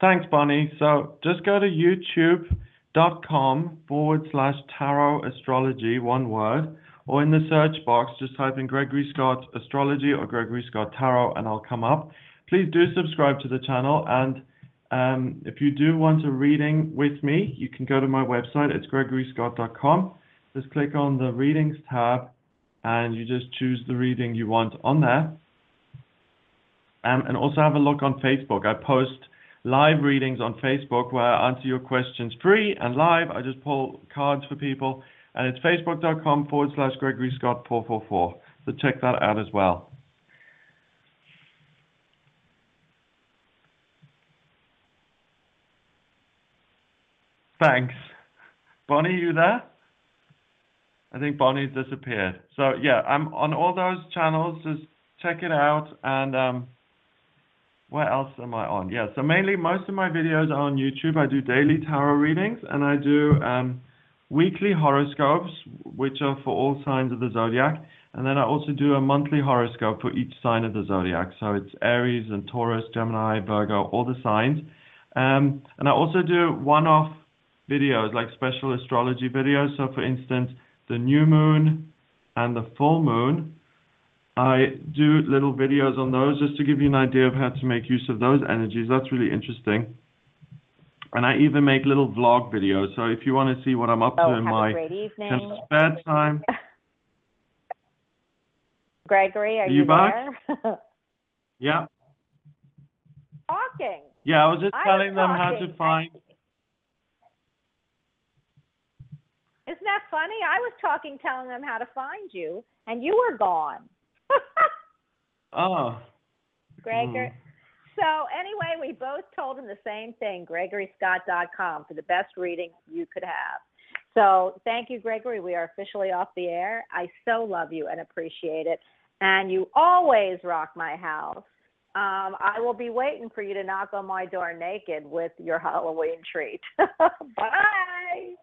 Thanks, Bonnie. So just go to youtube.com forward slash tarot astrology, one word, or in the search box, just type in Gregory Scott Astrology or Gregory Scott Tarot, and I'll come up. Please do subscribe to the channel, and um, if you do want a reading with me, you can go to my website. It's gregoryscott.com. Just click on the readings tab, and you just choose the reading you want on there. Um, and also have a look on Facebook. I post live readings on Facebook where I answer your questions free and live. I just pull cards for people, and it's facebook.com forward slash Gregory Scott 444. So check that out as well. Thanks. Bonnie, you there? I think Bonnie's disappeared. So yeah, I'm on all those channels. Just check it out and um, where else am I on? Yeah, so mainly most of my videos are on YouTube. I do daily tarot readings and I do um, weekly horoscopes, which are for all signs of the zodiac. And then I also do a monthly horoscope for each sign of the zodiac. So it's Aries and Taurus, Gemini, Virgo, all the signs. Um, and I also do one off videos, like special astrology videos. So, for instance, the new moon and the full moon. I do little videos on those just to give you an idea of how to make use of those energies. That's really interesting. And I even make little vlog videos. So if you want to see what I'm up Oh, to in my spare time, Gregory, are you you, back? there? yeah, Talking. yeah. I was just I telling them how to find. Isn't that funny? I was talking, telling them how to find you, and you were gone. Oh, Gregor. Hmm. So anyway, we both told him the same thing, gregoryscott.com for the best reading you could have. So thank you, Gregory. We are officially off the air. I so love you and appreciate it. And you always rock my house. Um, I will be waiting for you to knock on my door naked with your Halloween treat. Bye.